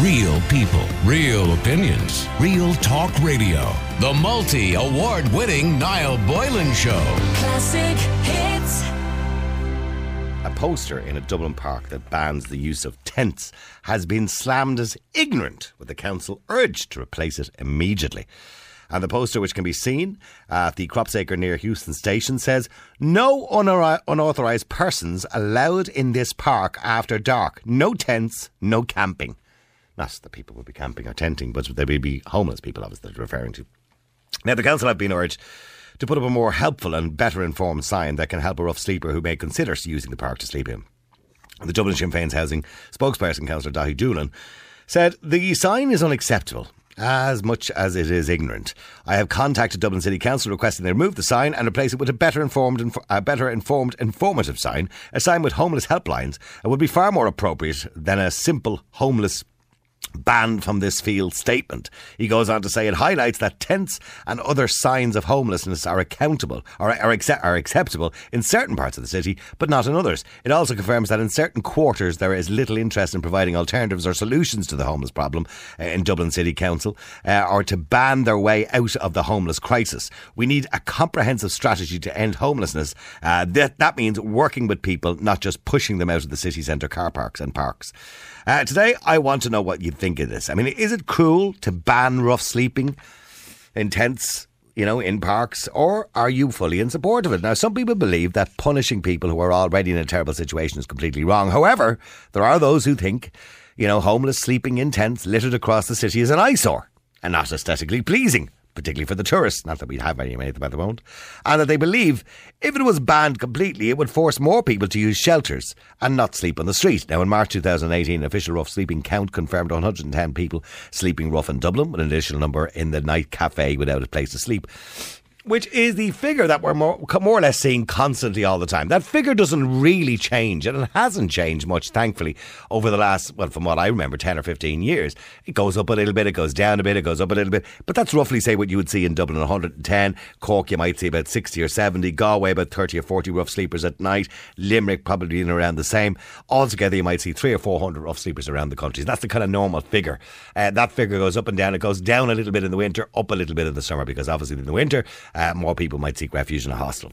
Real people, real opinions, real talk radio. The multi award winning Niall Boylan Show. Classic hits. A poster in a Dublin park that bans the use of tents has been slammed as ignorant, with the council urged to replace it immediately. And the poster, which can be seen at the Croppies Acre near Heuston Station, says no unau- unauthorised persons allowed in this park after dark. No tents, no camping. Not that people would be camping or tenting, but there would be homeless people, obviously, they're referring to. Now, the council have been urged to put up a more helpful and better informed sign that can help a rough sleeper who may consider using the park to sleep in. The Dublin Sinn Féin's housing spokesperson, Councillor Daithí Doolan, said the sign is unacceptable as much as it is ignorant. I have contacted Dublin City Council requesting they remove the sign and replace it with a better informed, inf- a better informed, informative sign, a sign with homeless helplines, and would be far more appropriate than a simple homeless banned from this field statement. He goes on to say it highlights that tents and other signs of homelessness are accountable or are, accept, are acceptable in certain parts of the city, but not in others. It also confirms that in certain quarters there is little interest in providing alternatives or solutions to the homeless problem uh, in Dublin City Council uh, or to ban their way out of the homeless crisis. We need a comprehensive strategy to end homelessness. Uh, that, that means working with people, not just pushing them out of the city centre car parks and parks. Uh, today, I want to know what you think of this. I mean, is it cruel to ban rough sleeping in tents? You know, in parks, or are you fully in support of it? Now, some people believe that punishing people who are already in a terrible situation is completely wrong. However, there are those who think, you know, homeless sleeping in tents littered across the city is an eyesore and not aesthetically pleasing particularly for the tourists, not that we have any many of them at the moment, and that they believe if it was banned completely, it would force more people to use shelters and not sleep on the street. Now, in March 2018, an official rough sleeping count confirmed 110 people sleeping rough in Dublin, with an additional number in the night cafe without a place to sleep which is the figure that we're more, more or less seeing constantly all the time. That figure doesn't really change, and it hasn't changed much, thankfully, over the last, well, from what I remember, 10 or 15 years. It goes up a little bit, it goes down a bit, it goes up a little bit, but that's roughly, say, what you would see in Dublin 110. Cork, you might see about 60 or 70. Galway, about 30 or 40 rough sleepers at night. Limerick, probably in around the same. Altogether, you might see three or 400 rough sleepers around the country. That's the kind of normal figure. Uh, that figure goes up and down. It goes down a little bit in the winter, up a little bit in the summer, because obviously in the winter, uh, more people might seek refuge in a hostel.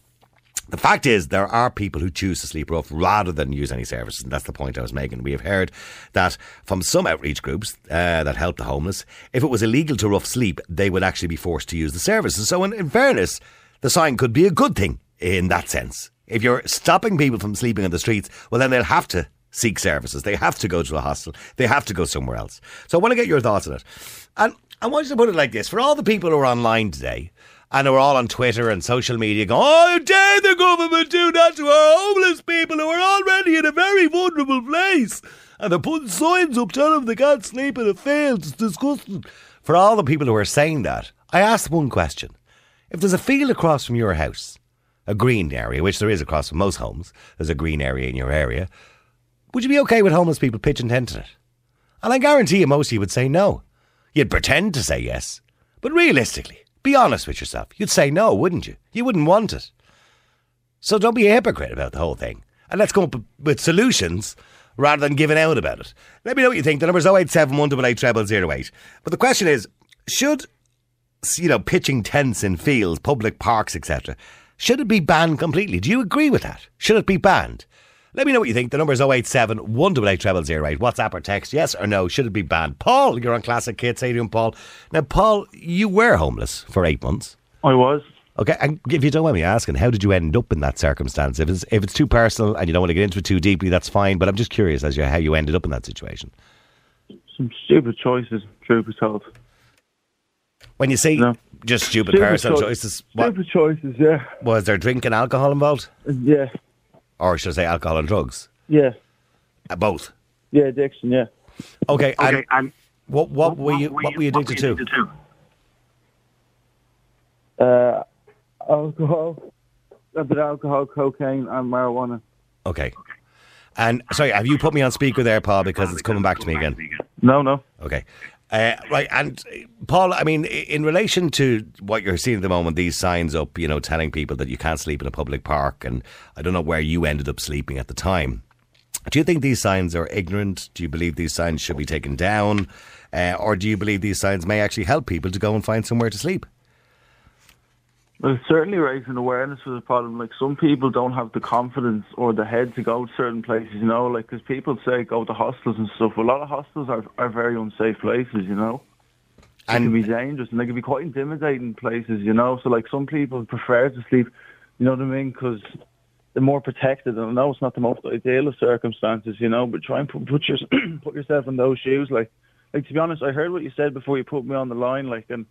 The fact is, there are people who choose to sleep rough rather than use any services, and that's the point I was making. We have heard that from some outreach groups uh, that help the homeless, if it was illegal to rough sleep, they would actually be forced to use the services. So, in, in fairness, the sign could be a good thing in that sense. If you're stopping people from sleeping on the streets, well, then they'll have to seek services. They have to go to a hostel. They have to go somewhere else. So, I want to get your thoughts on it. And I want you to put it like this for all the people who are online today and we're all on Twitter and social media going, Oh, dare the government do that to our homeless people who are already in a very vulnerable place? And they're putting signs up telling them they can't sleep in a field. It's disgusting. For all the people who are saying that, I ask one question. If there's a field across from your house, a green area, which there is across from most homes, there's a green area in your area, would you be okay with homeless people pitching tent in it? And I guarantee you most of you would say no. You'd pretend to say yes. But realistically, be honest with yourself. You'd say no, wouldn't you? You wouldn't want it. So don't be a hypocrite about the whole thing. And let's come up with solutions rather than giving out about it. Let me know what you think. The number's 087 188 But the question is, should, you know, pitching tents in fields, public parks, etc., should it be banned completely? Do you agree with that? Should it be banned? Let me know what you think. The number is 087 188 0008. WhatsApp or text, yes or no? Should it be banned? Paul, you're on Classic Hits. How you Paul? Now, Paul, you were homeless for eight months. I was. Okay, and if you don't mind me asking, how did you end up in that circumstance? If it's if it's too personal and you don't want to get into it too deeply, that's fine. But I'm just curious as to how you ended up in that situation. Some stupid choices, truth be told. When you say No. just stupid, Stupid personal choi- choices, what, Stupid choices, yeah. was there drinking alcohol involved, Yeah. Or should I say alcohol and drugs? Yeah. Uh, both. Yeah, addiction, yeah. Okay, and and what what were you what were you addicted to? Uh, alcohol, a bit of alcohol, cocaine, and marijuana. Okay. And sorry, have you put me on speaker there, Paul? Because it's coming back to me again. No, no. Okay. Uh, right, and uh, Paul, I mean, in relation to what you're seeing at the moment, these signs up, you know, telling people that you can't sleep in a public park, and I don't know where you ended up sleeping at the time. Do you think these signs are ignorant? Do you believe these signs should be taken down? Uh, or do you believe these signs may actually help people to go and find somewhere to sleep? Well, it's certainly raising awareness for the problem. Like some people don't have the confidence or the head to go to certain places, you know. Like because people say go to hostels and stuff. A lot of hostels are are very unsafe places, you know. And And- can be dangerous and they can be quite intimidating places, you know. So like some people prefer to sleep, you know what I mean? Because they're more protected. And I know it's not the most ideal of circumstances, you know, but try and put put, your, put yourself in those shoes. Like, like to be honest, I heard what you said before you put me on the line. Like, and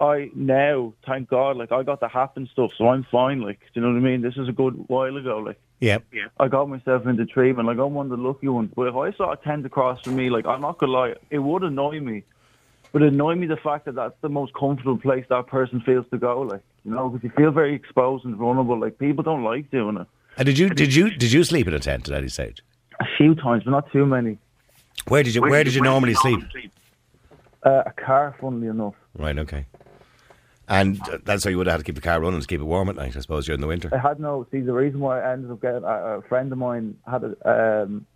I now, thank God, like I got the happen stuff, so I'm fine. Like, do you know what I mean? This is a good while ago. Like, Yeah. yeah. I got myself into treatment. Like, I'm one of the lucky ones. But if I saw a tent across from me, like, I'm not gonna lie, it would annoy me. But it annoy me the fact that that's the most comfortable place that person feels to go. Like, you know, because you feel very exposed and vulnerable. Like, people don't like doing it. And did you did you did you sleep in a tent at any stage? A few times, but not too many. Where did you where did you normally sleep? Uh, a car, funnily enough. Right. Okay. And that's how you would have had to keep the car running to keep it warm at night, I suppose, during the winter. I had no. See, the reason why I ended up getting a, a friend of mine had a. Um,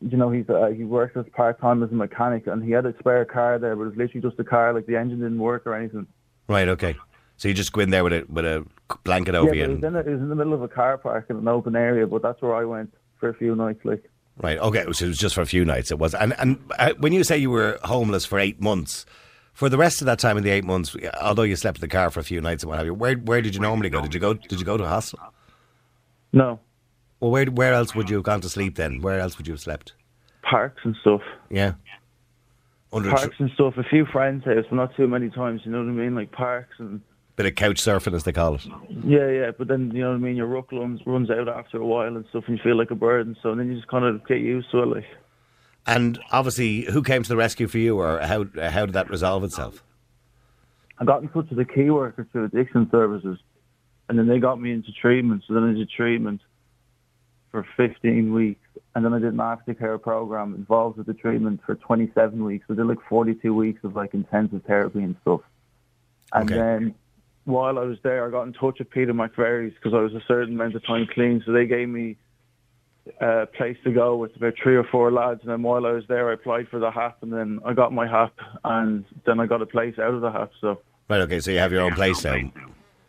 you know, he's uh, he works as part time as a mechanic, and he had a spare car there, but it was literally just a car. Like the engine didn't work or anything. Right. Okay. So you just go in there with a with a blanket over but you. it was, in a, it was in the middle of a car park in an open area, but that's where I went for a few nights. Like, right. Okay. So it was just for a few nights. It was. And and uh, when you say you were homeless for eight months, for the rest of that time in the eight months, although you slept in the car for a few nights and what have you, where where did you normally go? Did you go Did you go to a hostel? no Well, where where else would you have gone to sleep then? Where else would you have slept? parks and stuff, Yeah. Under a tr- parks and stuff. A few friends' house, but not too many times. You know what I mean? Like parks and bit of couch surfing, as they call it. yeah, yeah. But then you know what I mean. Your ruck runs runs out after a while and stuff, and you feel like a bird and so. And then you just kind of get used to it. Like, And obviously, who came to the rescue for you, or how how did that resolve itself? I got in touch with a key worker through addiction services, and then they got me into treatment. So then I did treatment for 15 weeks, and then I did an aftercare program involved with the treatment for 27 weeks. So I did like 42 weeks of like intensive therapy and stuff. And Okay. then while I was there, I got in touch with Peter McVerry's because I was a certain amount of time clean. So they gave me a place to go with about three or four lads. And then while I was there, I applied for the HAP, and then I got my HAP, and then I got a place out of the HAP. So Right. Okay. So you have your own place now.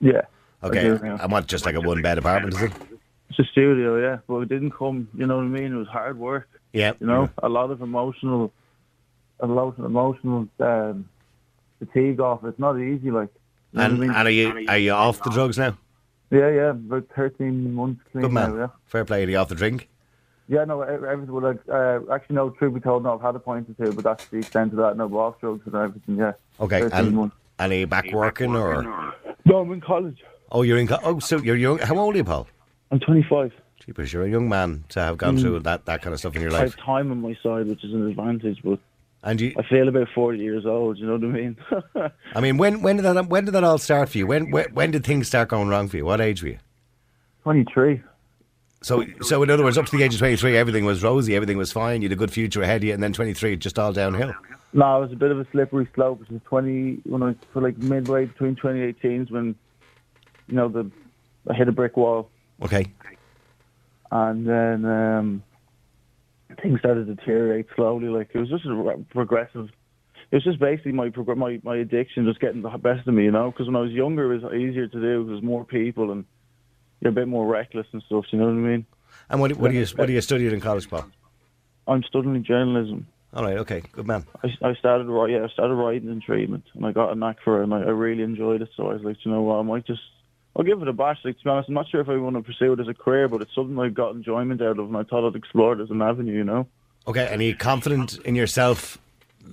yeah. Okay. do, yeah. I want just like a one bed apartment, is it? It's a studio, yeah, but it didn't come. You know what I mean? It was hard work. Yeah. You know, a lot of emotional, a lot of emotional um, fatigue off. It's not easy, like. And, I mean? and are you are you off the drugs now? Yeah, yeah, about thirteen months clean Good man. now. Yeah, Fair play. Are you off the drink? yeah, no, e- everything. Well, uh, actually, no. Truth be told, no, I've had a point or two, but that's the extent of that. No, but off drugs and everything. Yeah. Okay. 13 And, months. and are you back working or? No, I'm in college. Oh, you're in. co- Oh, so you're young. How old are you, Paul? I'm 25. Jeepers, you're a young man to have gone through that, that kind of stuff in your life. I have time on my side, which is an advantage, but And you, I feel about 40 years old. You know what I mean? I mean, when when did that when did that all start for you? When when, when did things start going wrong for you? What age were you? 23. So so in other words, up to the age of twenty three, everything was rosy, everything was fine. You had a good future ahead of you, and then twenty three, just all downhill. No, it was a bit of a slippery slope. It was 20 when I was for like midway between 2018s when you know the I hit a brick wall Okay. and then um, things started to deteriorate slowly. Like it was just a progressive. It was just basically my my my addiction just getting the best of me, you know. Because when I was younger, it was easier to do. There's more people and you're a bit more reckless and stuff. You know what I mean? And what what do you what do you studied in college, Paul? I'm studying journalism. All right, okay, good man. I, I started wri- yeah, I started writing in treatment, and I got a knack for it, and I, I really enjoyed it. So I was like, you know what, I might just, I'll give it a bash. Like to be honest, I'm not sure if I want to pursue it as a career, but it's something I've got enjoyment out of, and I thought I'd explore it as an avenue. You know, Okay, and are you confident in yourself?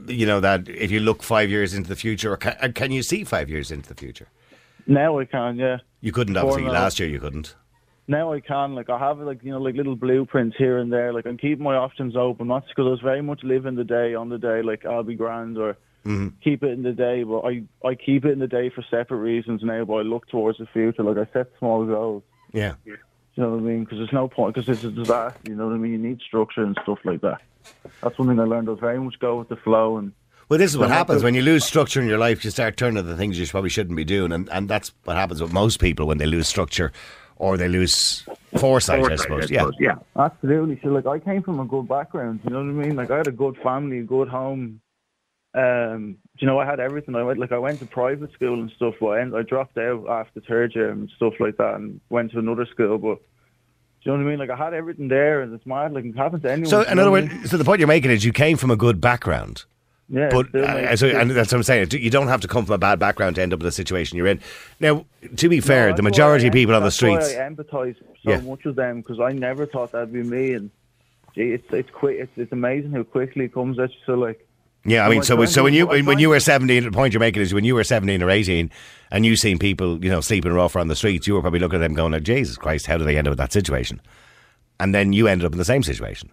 You know that if you look five years into the future, or can, uh, can you see five years into the future? now I can, yeah. You couldn't Before obviously now. last year. You couldn't. Now I can, like I have like you know like little blueprints here and there. Like I'm keeping my options open, not because I was very much living the day on the day, like I'll be grand or Mm-hmm. keep it in the day. But I I keep it in the day for separate reasons now. But I look towards the future. Like I set small goals. Yeah. You know what I mean? Because there's no point. Because it's a disaster. You know what I mean? You need structure and stuff like that. That's one thing I learned. I was very much go with the flow, and Well, this is what happens when you lose structure in your life. You start turning to the things you probably shouldn't be doing, and, and that's what happens with most people when they lose structure or they lose foresight, I suppose. Yeah. yeah, absolutely. So like, I came from a good background. You know what I mean? Like, I had a good family, a good home. Um, you know, I had everything. I went like I went to private school and stuff, but I, end, I dropped out after third year and stuff like that, and went to another school. But do you know what I mean? Like I had everything there, and it's mad. Like it happens to anyone. So, in other words, so the point you're making is you came from a good background. yeah, But uh, so, and that's what I'm saying. You don't have to come from a bad background to end up in the situation you're in. Now, to be fair, No, the majority of people on the streets. I empathise so Yeah. much with them because I never thought that'd be me. And gee, it's it's quick. It's, it's amazing how quickly it comes at you. So like, Yeah, I mean, so so when you when, when you were 17, the point you're making is when you were 17 or 18, and you seen people, you know, sleeping rough on the streets, you were probably looking at them going, oh, "Jesus Christ, how do they end up in that situation?" And then you ended up in the same situation.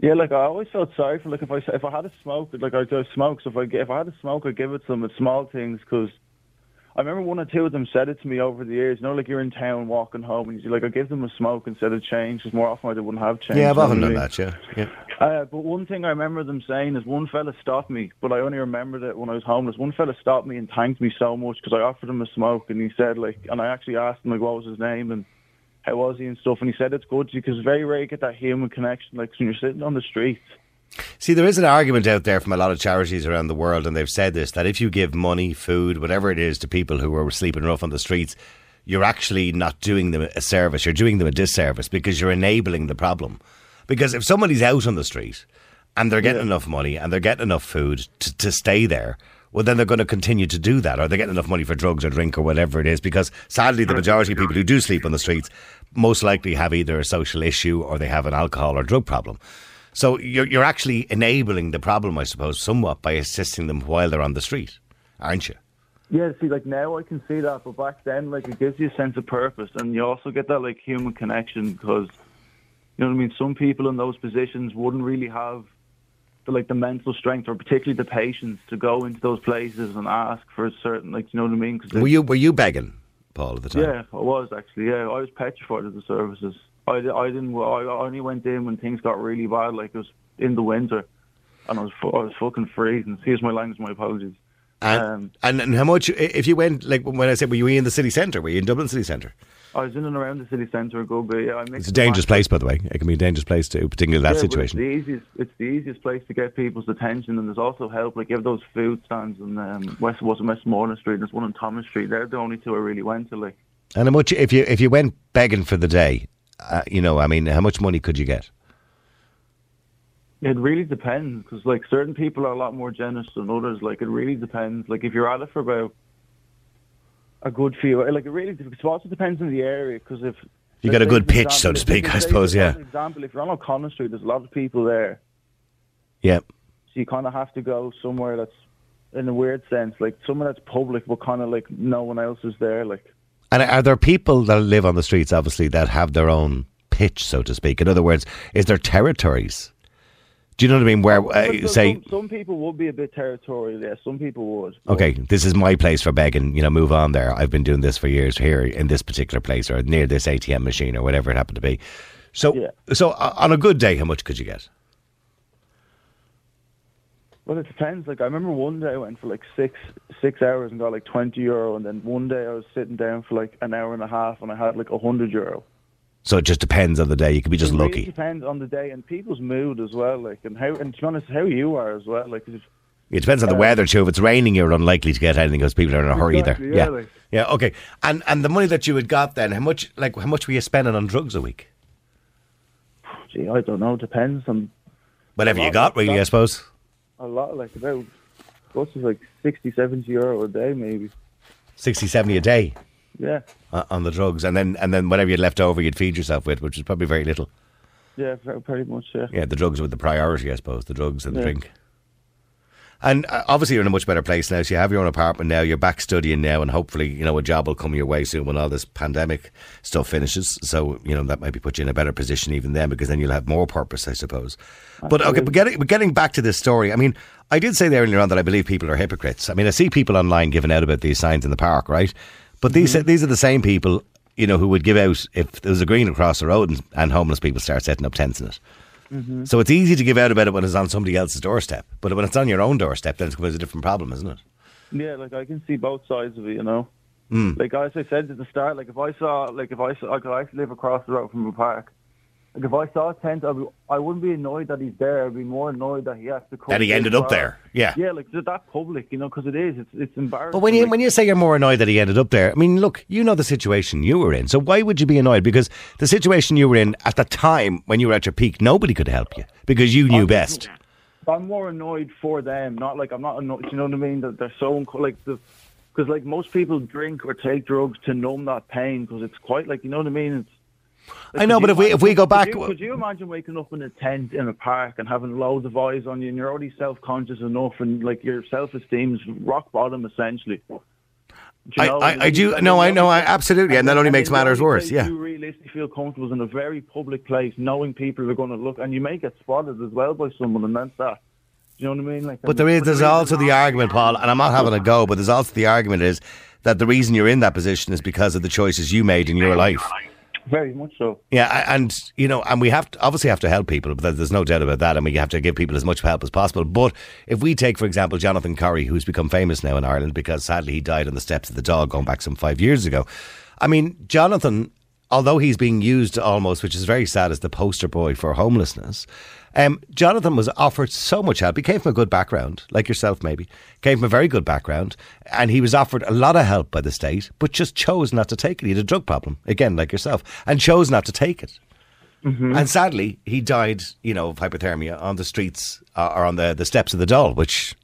yeah, like I always felt sorry for like if I if I had a smoke, like I do smoke. So if I if I had a smoke, I'd give it to them with small things because. I remember one or two of them said it to me over the years. You know, like you're in town walking home, and you're like, I give them a smoke instead of change, because more often I wouldn't have change. Yeah, I've often done that. Yeah, yeah. Uh, but one thing I remember them saying is one fella stopped me, but I only remembered it when I was homeless. One fella stopped me and thanked me so much because I offered him a smoke, and he said like, and I actually asked him like, what was his name and how was he and stuff, and he said it's good because very rare you get that human connection, like when you're sitting on the streets. See, there is an argument out there from a lot of charities around the world, and they've said this that if you give money, food, whatever it is to people who are sleeping rough on the streets, you're actually not doing them a service. You're doing them a disservice because you're enabling the problem. Because if somebody's out on the street and they're getting enough money and they're getting enough food to, to stay there, well, then they're going to continue to do that, or they're getting enough money for drugs or drink or whatever it is. Because sadly, the majority of people who do sleep on the streets most likely have either a social issue or they have an alcohol or drug problem. So you're you're actually enabling the problem, I suppose, somewhat by assisting them while they're on the street, aren't you? Yeah, see, like now I can see that, but back then, like it gives you a sense of purpose, and you also get that like human connection because, you know what I mean. Some people in those positions wouldn't really have the like the mental strength or particularly the patience to go into those places and ask for a certain, like you know what I mean. Cause Were you were you begging, Paul, at the time? Yeah, I was actually. Yeah, I was petrified of the services. I, I didn't. I only went in when things got really bad, like it was in the winter, and I was I was fucking freezing. Here's my language. My apologies. And, Um, and and how much? If you went like when I said, were you in the city centre? Were you in Dublin city centre? I was in and around the city centre a good bit. Yeah, It's a dangerous place, by the way. It can be a dangerous place too, particularly in that situation. It's the easiest. It's the easiest place to get people's attention, and there's also help. Like you have those food stands in um, West wasn't Westmoreland Street. There's one on Thomas Street. They're the only two I really went to. Like And how much if you if you went begging for the day, uh, you know, I mean, how much money could you get? it really depends because like certain people are a lot more generous than others. Like it really depends. Like if you're at it for about a good few, like it really it also depends on the area because if You got a good pitch, so to speak, I suppose, for yeah. example, if you're on O'Connell Street, there's a lot of people there. Yeah. So you kind of have to go somewhere that's, in a weird sense, like somewhere that's public, but kind of like no one else is there. Like, And are there people that live on the streets, obviously, that have their own pitch, so to speak? In other words, is there territories? Do you know what I mean? Where, uh, some, say, some, some people would be a bit territorial. Yeah, some people would. okay, this is my place for begging, you know, move on there. I've been doing this for years here in this particular place or near this ATM machine or whatever it happened to be. So, Yeah. so uh, on a good day, how much could you get? Well, it depends. Like I remember one day I went for like six six hours and got like twenty euro, and then one day I was sitting down for like an hour and a half and I had like a hundred euro. So it just depends on the day. You could be just it really lucky. depends on the day and people's mood as well. Like and how and to be honest, how you are as well. Like if, It depends on the uh, weather too. If it's raining, you're unlikely to get anything because people are in a hurry Exactly, there. yeah, Yeah, like- yeah, okay. And and the money that you had got then, how much like how much were you spending on drugs a week? gee, I don't know. Depends on Whatever you got, really, I suppose. A lot. Like about what's it like 60, 70 euro a day maybe. 60, 70 a day Yeah, uh, on the drugs, and then and then whatever you'd left over, you'd feed yourself with, which is probably very little. yeah, pretty much. Yeah. Yeah, the drugs were the priority, I suppose. The drugs and the Yeah. drink. And uh, obviously, you're in a much better place now. So you have your own apartment now. You're back studying now, and hopefully, you know, a job will come your way soon when all this pandemic stuff finishes. So you know that might be put you in a better position even then, because then you'll have more purpose, I suppose. But okay, but getting, but getting back to this story, I mean, I did say there earlier on that I believe people are hypocrites. I mean, I see people online giving out about these signs in the park, right? But these these are the same people, you know, who would give out if there was a green across the road and, and homeless people start setting up tents in it. So it's easy to give out about it when it's on somebody else's doorstep, but when it's on your own doorstep, then it becomes a different problem, isn't it? Yeah, like I can see both sides of it. You know. Hmm. Like as I said at the start, like if I saw, like if I saw, like I live across the road from a park. Like if I saw a tent, I'd be, I wouldn't be annoyed that he's there. I'd be more annoyed that he has to come. That he ended up there. Yeah. Yeah, like that that public, you know, because it is. It's it's embarrassing. But when you like, when you say you're more annoyed that he ended up there, I mean, look, you know the situation you were in. So why would you be annoyed? Because the situation you were in at the time when you were at your peak, nobody could help you because you knew best. I'm more annoyed for them, not like I'm not annoyed. You know what I mean? That they're so like the because like most people drink or take drugs to numb that pain because it's quite like you know what I mean. It's I know, but if we if we go back, Could you, could you imagine waking up in a tent in a park and having loads of eyes on you, and you're already self-conscious enough, and like your self-esteem's rock bottom essentially? Do you I- know? I- I do- no, I know, I- absolutely, and that only makes matters worse, yeah. You realistically feel comfortable in a very public place, knowing people are going to look, and you may get spotted as well by someone, and that's that. Do you know what I mean? Like, But there is there's also the argument, Paul, and I'm not having a go, but there's also the argument is that the reason you're in that position is because of the choices you made in your life. Very much so. Yeah, and you know, and we have to, obviously have to help people, but there's no doubt about that, and we have to give people as much help as possible. But if we take, for example, Jonathan Corrie, who's become famous now in Ireland because sadly he died on the steps of the Dáil going back some five years ago. I mean, Jonathan, although he's being used almost, which is very sad, as the poster boy for homelessness. Um, Jonathan was offered so much help. He came from a good background, like yourself, maybe. Came from a very good background, and he was offered a lot of help by the state, but just chose not to take it. He had a drug problem, again, like yourself, and chose not to take it. And sadly, he died, you know, of hypothermia on the streets uh, or on the, the steps of the Dáil, which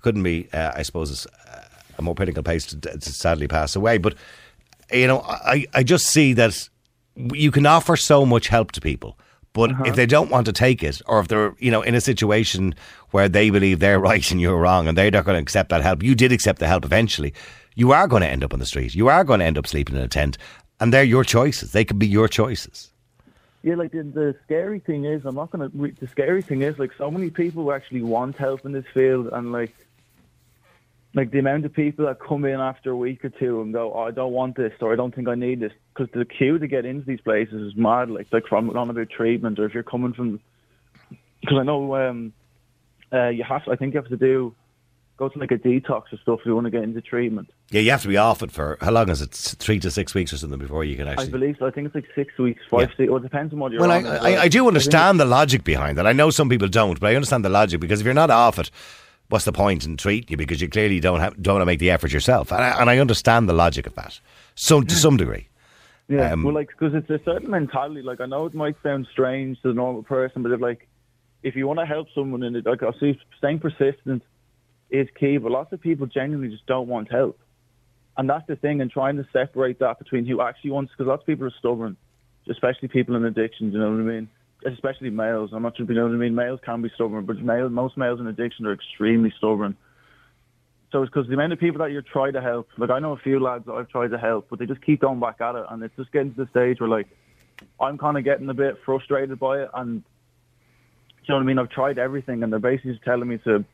couldn't be, uh, I suppose, a more critical place to, to sadly pass away. But, you know, I, I just see that you can offer so much help to people. But if uh-huh. they don't want to take it, or if they're, you know, in a situation where they believe they're right and you're wrong and they're not going to accept that help, you did accept the help eventually, you are going to end up on the street. You are going to end up sleeping in a tent. And they're your choices. They could be your choices. Yeah, like the, the scary thing is, I'm not gonna. Re- the scary thing is, like, so many people actually want help in this field, and like, like the amount of people that come in after a week or two and go, oh, I don't want this, or I don't think I need this, because the queue to get into these places is mad. Like, like from on about treatment, or if you're coming from, because I know um, uh, you have. To, I think you have to do go to like a detox or stuff if you want to get into treatment. Yeah, you have to be off it for how long is it? Three to six weeks or something before you can actually. I believe so. I think it's like six weeks, five, Yeah. six. Well, it depends on what you're Well, I, I. I do understand the logic behind that. I know some people don't, but I understand the logic because if you're not off it, what's the point in treating you? Because you clearly don't have, don't want to make the effort yourself, and I, and I understand the logic of that, so to some degree. Yeah, Um, well, like because it's a certain mentality. Like I know it might sound strange to the normal person, but if like if you want to help someone in it, like I see staying persistent is key. But lots of people genuinely just don't want help, and that's the thing. And trying to separate that between who actually wants, because lots of people are stubborn, especially people in addiction. You know what I mean? Especially males. I'm not sure if you know what I mean. Males can be stubborn, but male, most males in addiction are extremely stubborn. So it's because the amount of people that you try to help, like I know a few lads that I've tried to help, but they just keep going back at it, and it's just getting to the stage where like I'm kind of getting a bit frustrated by it, and you know what I mean. I've tried everything, and they're basically just telling me to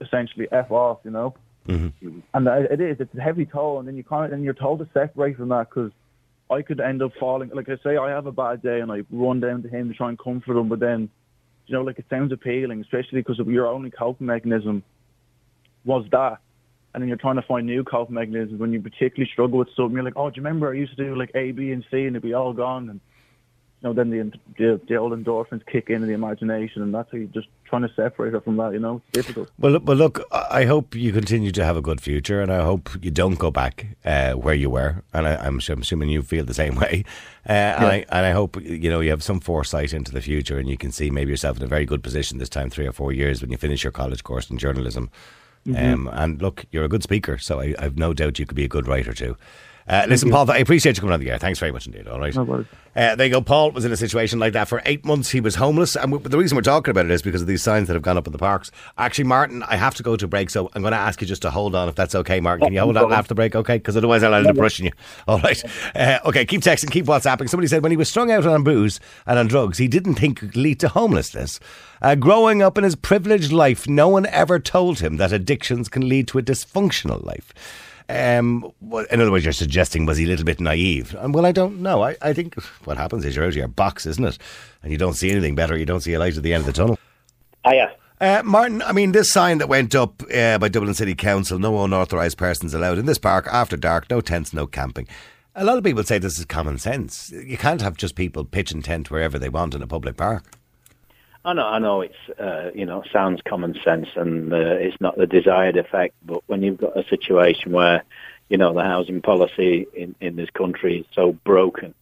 essentially f off, you know. Mm-hmm. And it is, it's a heavy toll, and then you kind of, and you're told to separate from that because I could end up falling. Like I say, I have a bad day, and I run down to him to try and comfort him, but then, you know, like it sounds appealing, especially because your only coping mechanism was that. And then you're trying to find new coping mechanisms when you particularly struggle with something. You're like, oh, do you remember I used to do like A, B, and C, and it'd be all gone. And you know, then the the, the old endorphins kick in in the imagination, and that's how you're just trying to separate it from that. You know, it's difficult. Well, look- well, look, I hope you continue to have a good future, and I hope you don't go back uh, where you were. And I, I'm, I'm assuming you feel the same way. Uh, and, I, and I hope you know you have some foresight into the future, and you can see maybe yourself in a very good position this time, three or four years when you finish your college course in journalism. Um, and look, you're a good speaker, so I, I've no doubt you could be a good writer too. Uh, listen, Paul, I appreciate you coming on the air. Thanks very much indeed. All right. No worries. Uh, there you go. Paul was in a situation like that for eight months. He was homeless, and w- the reason we're talking about it is because of these signs that have gone up in the parks. Actually, Martin, I have to go to a break, so I'm going to ask you just to hold on if that's okay, Martin. Can you hold on after the break, okay? Because otherwise I'll end up rushing you. All right. Uh, okay, keep texting, keep WhatsApping. Somebody said when he was strung out on booze and on drugs, he didn't think it could lead to homelessness. Uh, growing up in his privileged life, no one ever told him that addictions can lead to a dysfunctional life. Um, what, in other words, you're suggesting was he a little bit naive? And well, I don't know. I, I think what happens is you're out of your box, isn't it? And you don't see anything better. You don't see a light at the end of the tunnel. Hiya. Uh, Martin, I mean, this sign that went up uh, by Dublin City Council, no unauthorised persons allowed in this park after dark, no tents, no camping. A lot of people say this is common sense. You can't have just people pitch and tent wherever they want in a public park. I know, I know. It's uh, you know sounds common sense, and uh, it's not the desired effect. But when you've got a situation where you know the housing policy in, in this country is so broken,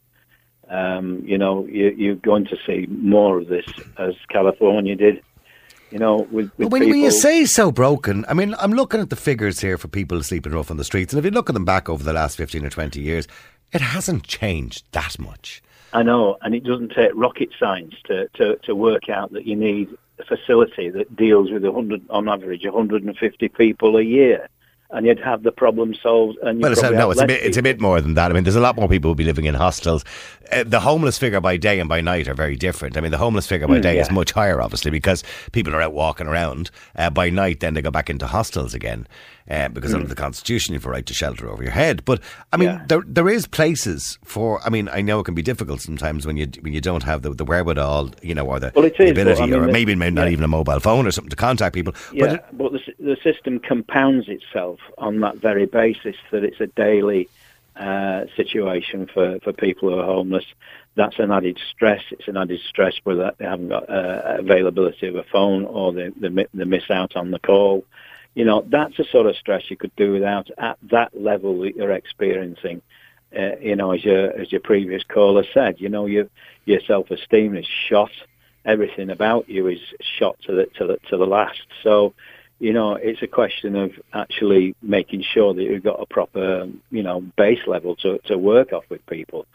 um, you know you, you're going to see more of this as California did. You know, with, with when, when you say so broken, I mean, I'm looking at the figures here for people sleeping rough on the streets, and if you look at them back over the last 15 or 20 years, it hasn't changed that much. I know, and it doesn't take rocket science to, to, to work out that you need a facility that deals with 100, on average 150 people a year. And you'd have the problem solved. And Well, it's, no, it's a bit. It's a bit more than that. I mean, there's a lot more people who will be living in hostels. Uh, the homeless figure by day and by night are very different. I mean, the homeless figure by day is Hmm, yeah. much higher, obviously, because people are out walking around. Uh, by night, then they go back into hostels again, uh, because under the constitution, you have a right to shelter over your head. But I mean, Hmm. Yeah. there there is places for. I mean, I know it can be difficult sometimes when you when you don't have the, the wherewithal, you know, or the, Well, is, ability, I mean, or the- maybe not yeah. even a mobile phone or something to contact people. Yeah, But it- but, the, the system compounds itself on that very basis that it's a daily uh, situation for, for people who are homeless. That's an added stress. It's an added stress whether they haven't got uh, availability of a phone or they, they, they miss out on the call. You know, that's a sort of stress you could do without at that level that you're experiencing. Uh, you know, as your as your previous caller said, you know, your your self esteem is shot. Everything about you is shot to the to the to the last. So, you know, it's a question of actually making sure that you've got a proper, you know, base level to to work off with people.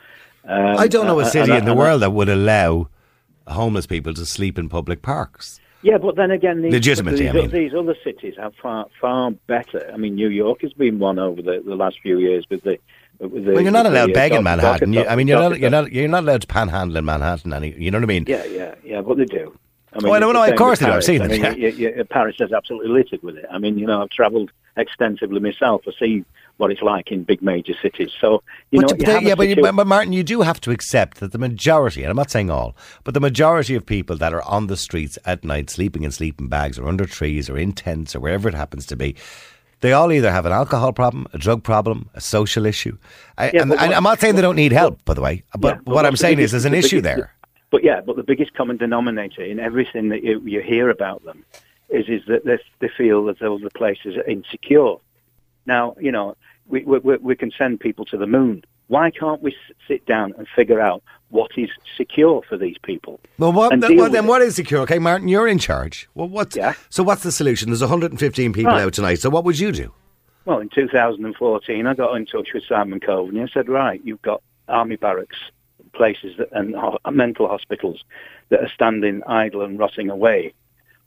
Um, I don't know a city and- in the and- world that would allow homeless people to sleep in public parks. Yeah, but then again, these, Legitimately, these, I mean. these other cities have far far better. I mean, New York has been one over the, the last few years with the. With the Well, you're not allowed uh, the, beg in Manhattan. You, I mean, you're not, you're not, you're not allowed to panhandle in Manhattan. Any, you know what I mean? Yeah, yeah, yeah, but they do. I Oh, I know, it's no, of course they do. I've seen I it, mean, yeah. Paris is absolutely littered with it. I mean, you know, I've travelled extensively myself. I see what it's like in big major cities. So, you know, you but- yeah, but, you- but, but Martin, you do have to accept that the majority, and I'm not saying all, but the majority of people that are on the streets at night, sleeping in sleeping bags or under trees or in tents or wherever it happens to be, they all either have an alcohol problem, a drug problem, a social issue. I, Yeah, and, but and what- I'm not saying they don't need help, by the way. But Yeah, but what I'm saying is there's an the issue biggest- there. But yeah, but the biggest common denominator in everything that you, you hear about them is is that they, they feel that the places are insecure. Now, you know, we, we, we can send people to the moon. Why can't we sit down and figure out what is secure for these people? Well, what, well, then what is secure? Okay, Martin, you're in charge. Well, what? Yeah. So what's the solution? There's 115 people Right. out tonight. So what would you do? Well, in 2014, I got in touch with Simon Coveney and said, right, you've got army barracks, places that, and ho- mental hospitals that are standing idle and rotting away.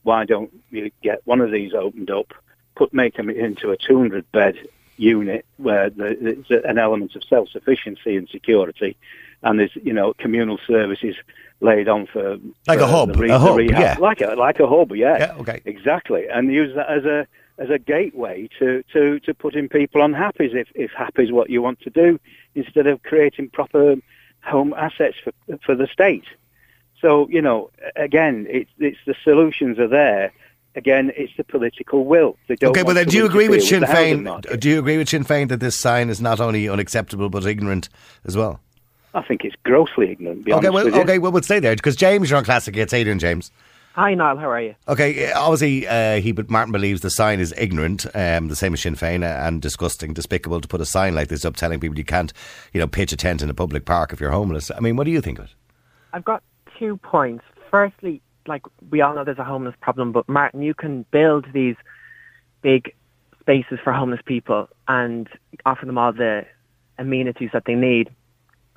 Why don't you get one of these opened up, put make them into a 200 bed unit where the, there's an element of self-sufficiency and security, and there's you know communal services laid on for Like a for hub, the a hub, yeah. like a like a hub, yeah, Yeah, okay. exactly, and use that as a as a gateway to, to, to putting people on happies if, if happy is what you want to do, instead of creating proper home assets for for the state. So you know, again, it's it's the solutions are there. Again, it's the political will. They don't Okay, but then do you agree with Sinn Féin? Do you agree with Sinn Féin that this sign is not only unacceptable but ignorant as well? I think it's grossly ignorant. Be Okay, well, with okay, well, we'll stay there because James, you're on Classic Hits Adrian James? Hi, Niall. How are you? Okay, uh, obviously, uh, he but Martin believes the sign is ignorant, um, the same as Sinn Féin, uh, and disgusting, despicable to put a sign like this up telling people you can't, you know, pitch a tent in a public park if you're homeless. I mean, what do you think of it? I've got two points. Firstly, like we all know there's a homeless problem, but Martin, you can build these big spaces for homeless people and offer them all the amenities that they need.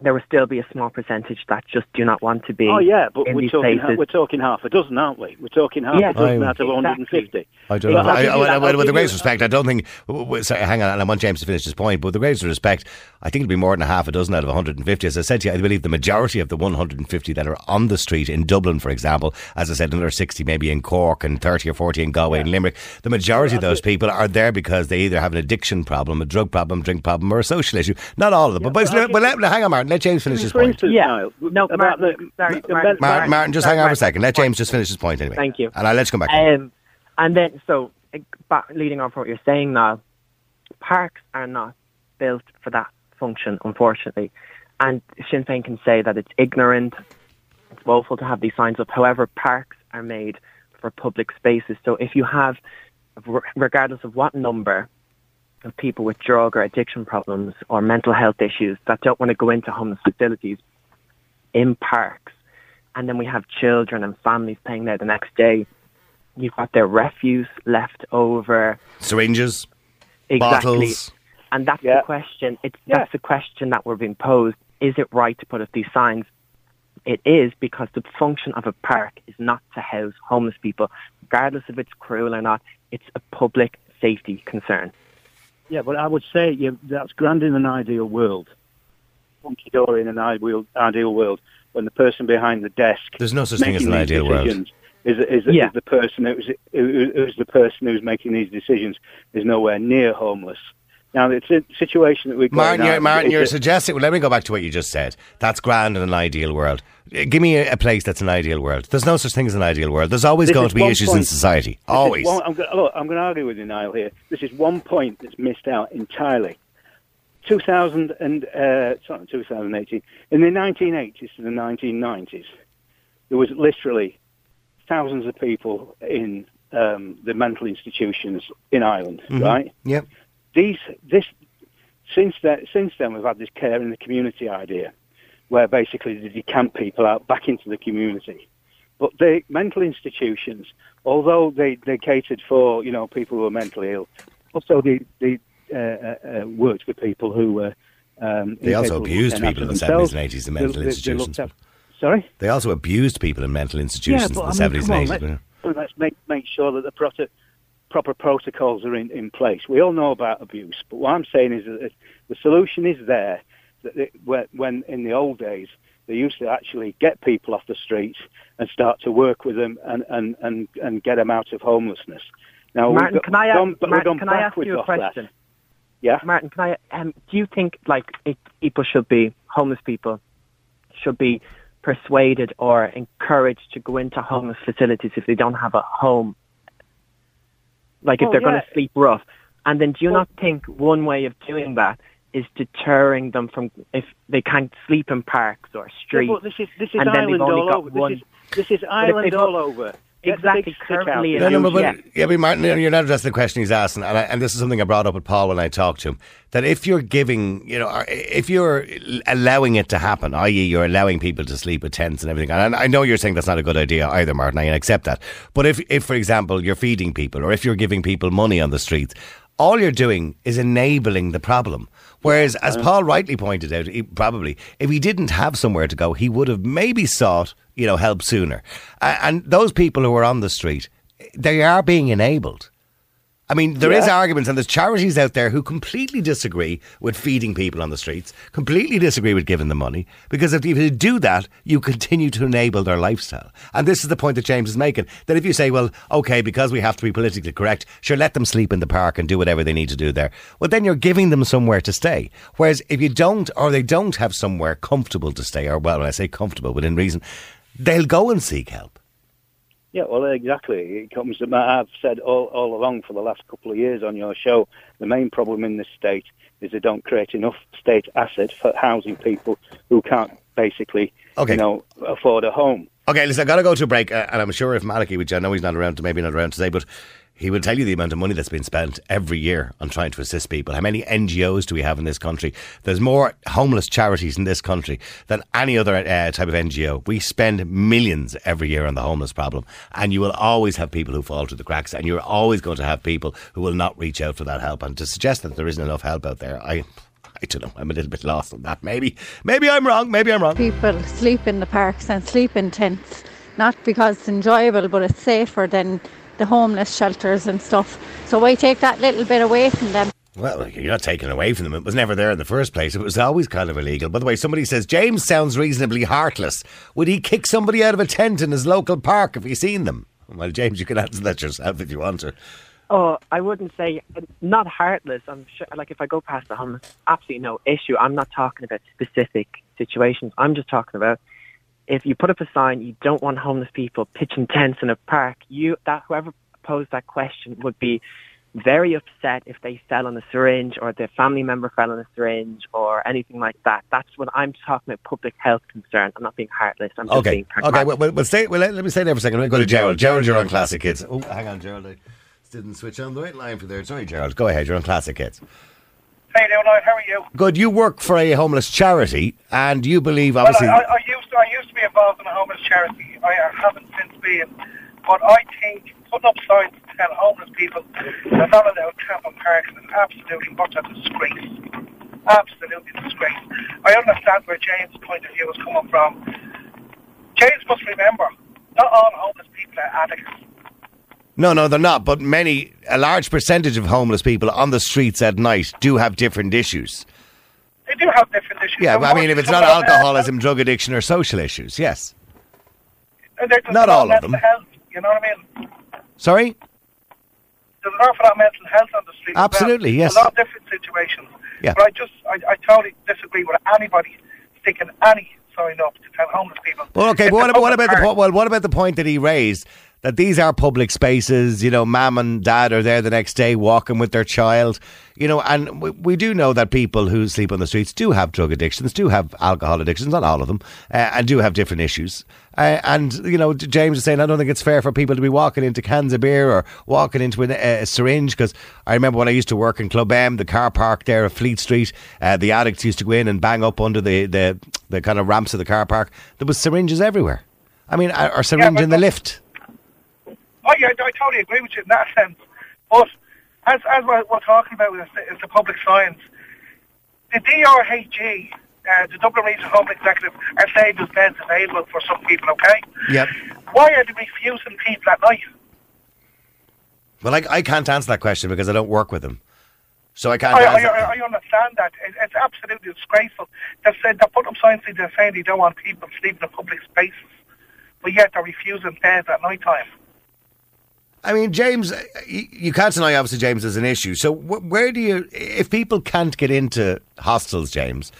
There will still be a small percentage that just do not want to be. Oh yeah, but in we're talking places. we're talking half a dozen, aren't we? We're talking half Yeah. a dozen I- out of 150. I don't know. I'll I, I, you that. With the greatest respect, I don't think. w- w- sorry, hang on, and I want James to finish his point. But with the greatest respect, I think it'll be more than a half a dozen out of 150. As I said to you, I believe the majority of the 150 that are on the street in Dublin, for example, as I said, another 60 maybe in Cork and 30 or 40 in Galway and Limerick, the majority of those people are there because they either have an addiction problem, a drug problem, drink problem, or a social issue. Not all of them. but but, but I'll but let, hang on, Martin. Let James finish his point. instance, Yeah. Niall, No, about Martin, sorry, Martin, Martin, Martin, just hang on for a second. Let James just finish his point anyway. Thank you. And I'll let you come back. Um, and then, so back, leading on from what you're saying now, parks are not built for that function, unfortunately. And Sinn Féin can say that it's ignorant, it's woeful to have these signs up. However, parks are made for public spaces. So if you have, regardless of what number of people with drug or addiction problems or mental health issues that don't want to go into homeless facilities in parks, and then we have children and families paying there the next day, you've got their refuse left over. Syringes, Exactly. bottles. And that's Yeah. the question. It's Yeah. that's the question that we're being posed. Is it right to put up these signs? It is because the function of a park is not to house homeless people, regardless if it's cruel or not. It's a public safety concern. Yeah, but I would say yeah, that's grand in an ideal world. Funky dory in an ideal ideal world when the person behind the desk There's no such thing as an ideal world. Is, is, Yeah. is the person who's, who, who's the person who's making these decisions is nowhere near homeless. Now, it's a situation that we've Martin, you're, Martin, you're suggesting. Well, let me go back to what you just said. That's grand in an ideal world. Uh, Give me a, a place that's an ideal world. There's no such thing as an ideal world. There's always This going to be issues in society. Always. one- I'm going look, I'm going to argue with you, Niall. Here, this is one point that's missed out entirely. 2000 and uh, sorry, 2018. In the 1980s to the 1990s, there was literally thousands of people in um, the mental institutions in Ireland. Mm-hmm. Right? Yep. These this since that since then we've had this care in the community idea, where basically they decamp people out back into the community. But the mental institutions, although they, they catered for you know people who were mentally ill, also they they uh, uh, uh, worked with people who were. Um, They also abused people in the 70s and 80s in mental they- they institutions. at- sorry. They also abused people in mental institutions yeah, in the I mean, 70s and 80s. let's, let's make make sure that the proper proper protocols are in, in place. We all know about abuse, but what I'm saying is that the solution is there. That it, when, when in the old days they used to actually get people off the streets and start to work with them and and and, and get them out of homelessness. Now Martin, got- can I ask, gone- Martin, can I ask you a off that. question? Yeah. Martin, can I? Um, do you think like if people should be homeless people should be persuaded or encouraged to go into homeless facilities if they don't have a home? Like if Well, they're going to sleep rough, and then do you Well- not think one way of doing that is deterring them from if they can't sleep in parks or streets? Yeah, this is this is and Ireland all over. This is this is Ireland all over. Get the Exactly, big currently No, no, but, Yeah. but yeah, but Martin, you're not addressing the question he's asking, and, I, and this is something I brought up with Paul when I talked to him. That if you're giving, you know, if you're allowing it to happen, i.e., you're allowing people to sleep with tents and everything, and I know you're saying that's not a good idea either, Martin. I accept that. But if, if for example, you're feeding people, or if you're giving people money on the streets, all you're doing is enabling the problem. Whereas, as Paul rightly pointed out, he, probably if he didn't have somewhere to go, he would have maybe sought, you know, help sooner. Uh, and those people who are on the street, they are being enabled. I mean, there is Yeah. arguments, and there's charities out there who completely disagree with feeding people on the streets, completely disagree with giving them money, because if you do that, you continue to enable their lifestyle. And this is the point that James is making that if you say, well, okay, because we have to be politically correct, sure, let them sleep in the park and do whatever they need to do there. Well, then you're giving them somewhere to stay. Whereas if you don't, or they don't have somewhere comfortable to stay, or well, when I say comfortable, within reason, they'll go and seek help. Yeah, well, exactly. It comes. to- I've said all, all along for the last couple of years on your show, the main problem in this state is they don't create enough state assets for housing people who can't basically, Okay. you know, afford a home. Okay, listen, I've got to go to a break, uh, and I'm sure if Malachy, which I know he's not around, maybe not around today, but he will tell you the amount of money that's been spent every year on trying to assist people. How many NGOs do we have in this country? There's more homeless charities in this country than any other uh, type of NGO. We spend millions every year on the homeless problem, and you will always have people who fall through the cracks, and you're always going to have people who will not reach out for that help. And to suggest that there isn't enough help out there, I. I don't know. I'm a little bit lost on that. Maybe, maybe I'm wrong. Maybe I'm wrong. People sleep in the parks and sleep in tents, not because it's enjoyable, but it's safer than the homeless shelters and stuff. So why take that little bit away from them? Well, you're not taking away from them. It was never there in the first place. It was always kind of illegal. By the way, somebody says James sounds reasonably heartless. Would he kick somebody out of a tent in his local park if he seen them? Well, James, you can answer that yourself if you want to. Oh, I wouldn't say not heartless. I'm sure, like if I go past the homeless, absolutely no issue. I'm not talking about specific situations. I'm just talking about if you put up a sign, you don't want homeless people pitching tents in a park. You that whoever posed that question would be very upset if they fell on a syringe or their family member fell on a syringe or anything like that. That's what I'm talking about public health concern. I'm not being heartless. I'm just Okay. being Okay. pragmatic. Well, well, well, stay, well, let, let me stay there for a second. Let me go to Gerald. Gerald, you're on Classic Hits. Oh, hang on, Gerald. I didn't switch on the right line for there. Sorry, Gerald. Go ahead. You're on Classic Hits. Hey, Leonard, how are you? Good. You work for a homeless charity, and you believe, Well, obviously. I, I, I used to, I used to be involved in a homeless charity. I haven't since been, but I think putting up signs to tell homeless people they're not allowed camp parks is absolutely much a disgrace. Absolutely disgrace. I understand where James' point of view is coming from. James must remember, not all homeless people are addicts. No, no, they're not. But many, a large percentage of homeless people on the streets at night do have different issues. They do have different issues. Yeah, I mean, if it's not some of them, alcoholism, drug addiction, or social issues, yes. not all of mental them. Health, you know what I mean? Sorry? there's an awful lot of mental health on the street. as well. Absolutely, yes. A lot of different situations. Yeah. But I just, I, I totally disagree with anybody sticking any sign up to tell homeless people. Well, okay, but what about, what about the po- well, what about the point that he raised that these are public spaces? You know, mum and dad are there the next day walking with their child. You know, and we, we do know that people who sleep on the streets do have drug addictions, do have alcohol addictions, not all of them, uh, and do have different issues. Uh, and you know, James is saying, I don't think it's fair for people to be walking into cans of beer or walking into an, a, a syringe. Because I remember when I used to work in Club M, the car park there at Fleet Street, uh, the addicts used to go in and bang up under the, the, the kind of ramps of the car park. There was syringes everywhere. I mean, or syringe but in the- lift. Oh yeah, I totally agree with you in that sense. But as as we're, we're talking about is the, is the public science, the DRHE, uh, the Dublin Regional Home Executive, are saying there's beds available for some people. Okay, Yep. why are they refusing people at night? Well, I, I can't answer that question because I don't work with them. So I can't I, answer. I, I understand that. It, it's absolutely disgraceful. They've said they're putting up signs saying they're saying they don't want people sleeping in public spaces, but yet they're refusing beds at night time. I mean, James, uh, you, can't deny obviously James is an issue. So where do you, if people can't get into hostels, James?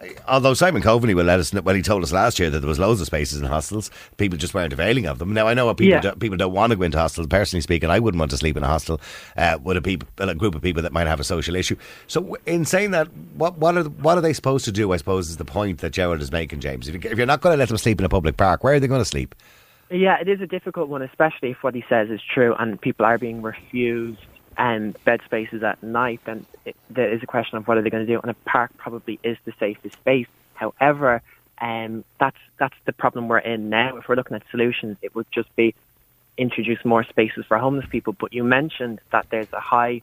uh, Although Simon Coveney will let us know, well, he told us last year that there was loads of spaces in hostels, people just weren't availing of them. Now I know what people Yeah. do, people don't want to go into hostels. Personally speaking, I wouldn't want to sleep in a hostel uh, with a, peop a group of people that might have a social issue. So in saying that, what what are what are they supposed to do? I suppose is the point that Gerald is making, James. If, you, if you're not going to let them sleep in a public park, where are they going to sleep? Yeah, it is a difficult one, especially if what he says is true and people are being refused um, bed spaces at night. Then it, there is a question of what are they going to do, and a park probably is the safest space. However, um, that's that's the problem we're in now. If we're looking at solutions, it would just be introduce more spaces for homeless people. But you mentioned that there's a high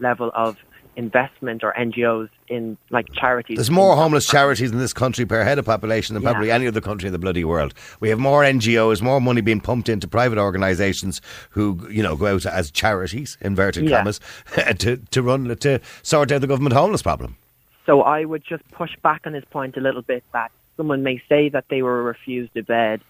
level of investment or NGOs in like charities. There's more homeless charities in this country per head of population than Yeah. probably any other country in the bloody world. We have more NGOs, more money being pumped into private organisations who, you know, go out as charities, inverted Yeah. commas, to, to run to sort out the government homeless problem. So I would just push back on his point a little bit that someone may say that they were refused a bed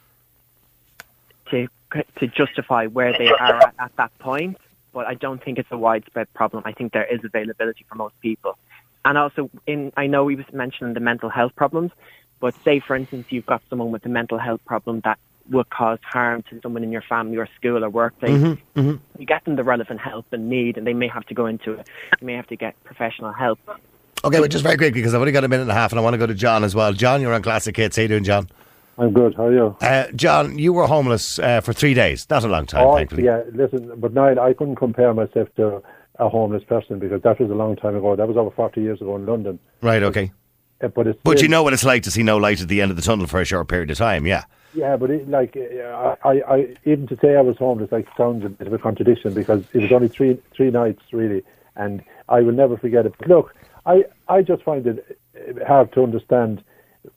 to to justify where they are at, at that point, but I don't think it's a widespread problem. I think there is availability for most people. And also, in I know he was mentioning the mental health problems, but say, for instance, you've got someone with a mental health problem that will cause harm to someone in your family or school or workplace. Mm-hmm, mm-hmm. You get them the relevant help and need, and they may have to go into it. They may have to get professional help. Okay, but just very quickly, because I've only got a minute and a half and I want to go to John as well. John, you're on Classic Hits. How you doing, John? I'm good. How are you? Uh, John, you were homeless uh, for three days. Not a long time, Oh, thankfully. yeah. Listen, but Niall, I couldn't compare myself to a homeless person because that was a long time ago. That was over 40 years ago in London. Right, okay. Uh, But it's But you know what it's like to see no light at the end of the tunnel for a short period of time, yeah. Yeah, but it, like I, I, even to say I was homeless, like sounds a bit of a contradiction because it was only three three nights really, and I will never forget it. But look, I, I just find it uh, hard to understand.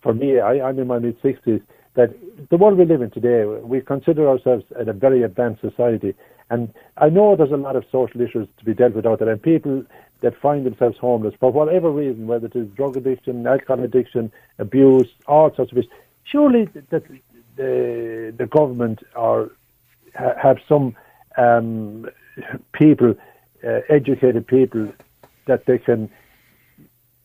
For me, I, I'm in my mid sixties. That the world we live in today, we consider ourselves in a very advanced society, and I know there's a lot of social issues to be dealt with out there, and people that find themselves homeless for whatever reason, whether it is drug addiction, alcohol addiction, abuse, all sorts of issues. Surely that the the government or have some um, people, uh, educated people, that they can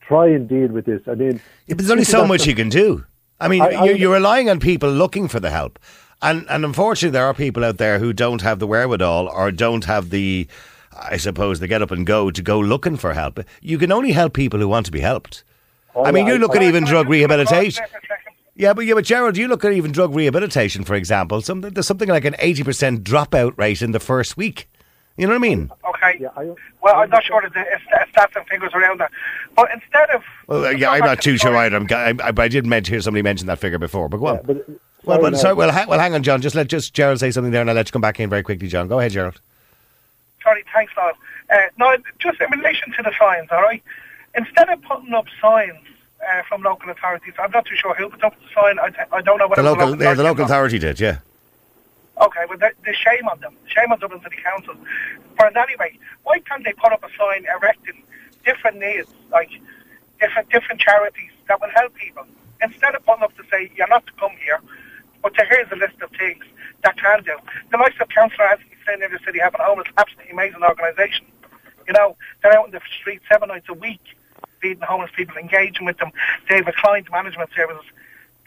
try and deal with this. I mean, Yeah, but there's only so much you can do. I mean, I- I- you're, you're relying on people looking for the help. And, and unfortunately, there are people out there who don't have the wherewithal or don't have the, I suppose, the get up and go to go looking for help. You can only help people who want to be helped. Oh, I mean, yeah, you look I- at even drug rehabilitation. there for a? Yeah, but yeah, but Gerald, you look at even drug rehabilitation, for example. Something there's something like an eighty percent dropout rate in the first week. You know what I mean? Okay. Yeah, I- well, I'm not sure that the uh, stats and figures around that. But instead of. Well, uh, yeah, I'm not too sure either. I'm, I, I, I did meant hear somebody mention that figure before, but go on. Yeah, but, well, sorry, but no. sorry, well, ha- well, hang on, John. Just let just Gerald say something there, and I'll let you come back in very quickly, John. Go ahead, Gerald. Sorry, thanks, Niall. Uh, no, just in relation to the signs, all right? Instead of putting up signs uh, from local authorities, I'm not too sure who put up the sign. I, I don't know what The whether local, the yeah, the local authority. authority did, yeah. Okay, well, the, the shame on them. Shame on Dublin City Council. But anyway, why can't they put up a sign erecting different needs, like different different charities that will help people? Instead of putting up to say, you're not to come here, but to here's a list of things that can do. The likes of Councillor Anthony Flynn Inner City Helping Homeless is absolutely amazing organisation. You know, they're out in the street seven nights a week, feeding homeless people, engaging with them. They have a client management services.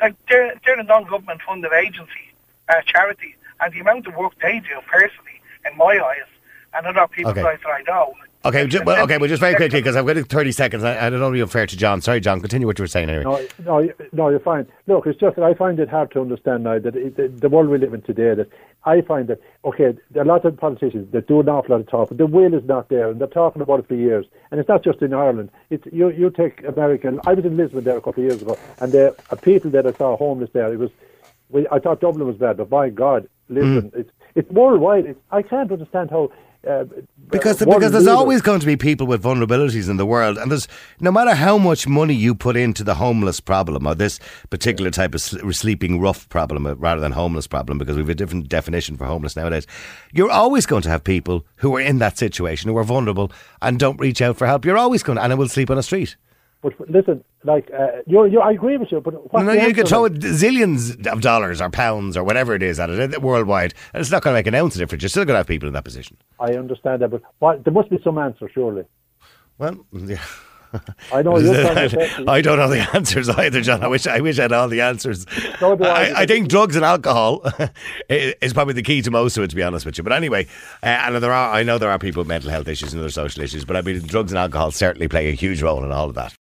Like they're, they're a non-government funded agency, uh, charity, and the amount of work they do personally, in my eyes, and other people's Okay. eyes that I know. Okay, ju- it's- well, okay, well, just very quickly because I've got 30 seconds. I, I don't want to be unfair to John. Sorry, John. Continue what you were saying anyway. No, no, you- no, you're fine. Look, it's just that I find it hard to understand now that it, the, the world we live in today. That I find that okay, there are a lot of politicians that do an awful lot of talk, but the will is not there, and they're talking about it for years. And it's not just in Ireland. It's you. You take America. I was in Lisbon there a couple of years ago, and there are people that I saw homeless there. It was, we, I thought Dublin was bad, but my God, Lisbon. It's it's worldwide. It's, I can't understand how. Uh, Because, uh, because there's world always going to be people with vulnerabilities in the world, and there's no matter how much money you put into the homeless problem or this particular type of sl- sleeping rough problem uh, rather than homeless problem, because we have a different definition for homeless nowadays. You're always going to have people who are in that situation who are vulnerable and don't reach out for help. You're always going, to, and I will sleep on a street. But listen, like uh, you're, you're, I agree with you. But No, what's no, the you can throw zillions of dollars or pounds or whatever it is at it uh, worldwide, and it's not going to make an ounce of difference. You're still going to have people in that position. I understand that, but what, there must be some answer, surely. Well, yeah. I know you're trying to say- I don't know the answers either, John. I wish I wish I had all the answers. So do I, I, I think drugs and alcohol is probably the key to most of it, to be honest with you. But anyway, uh, and there are I know there are people with mental health issues and other social issues, but I mean drugs and alcohol certainly play a huge role in all of that.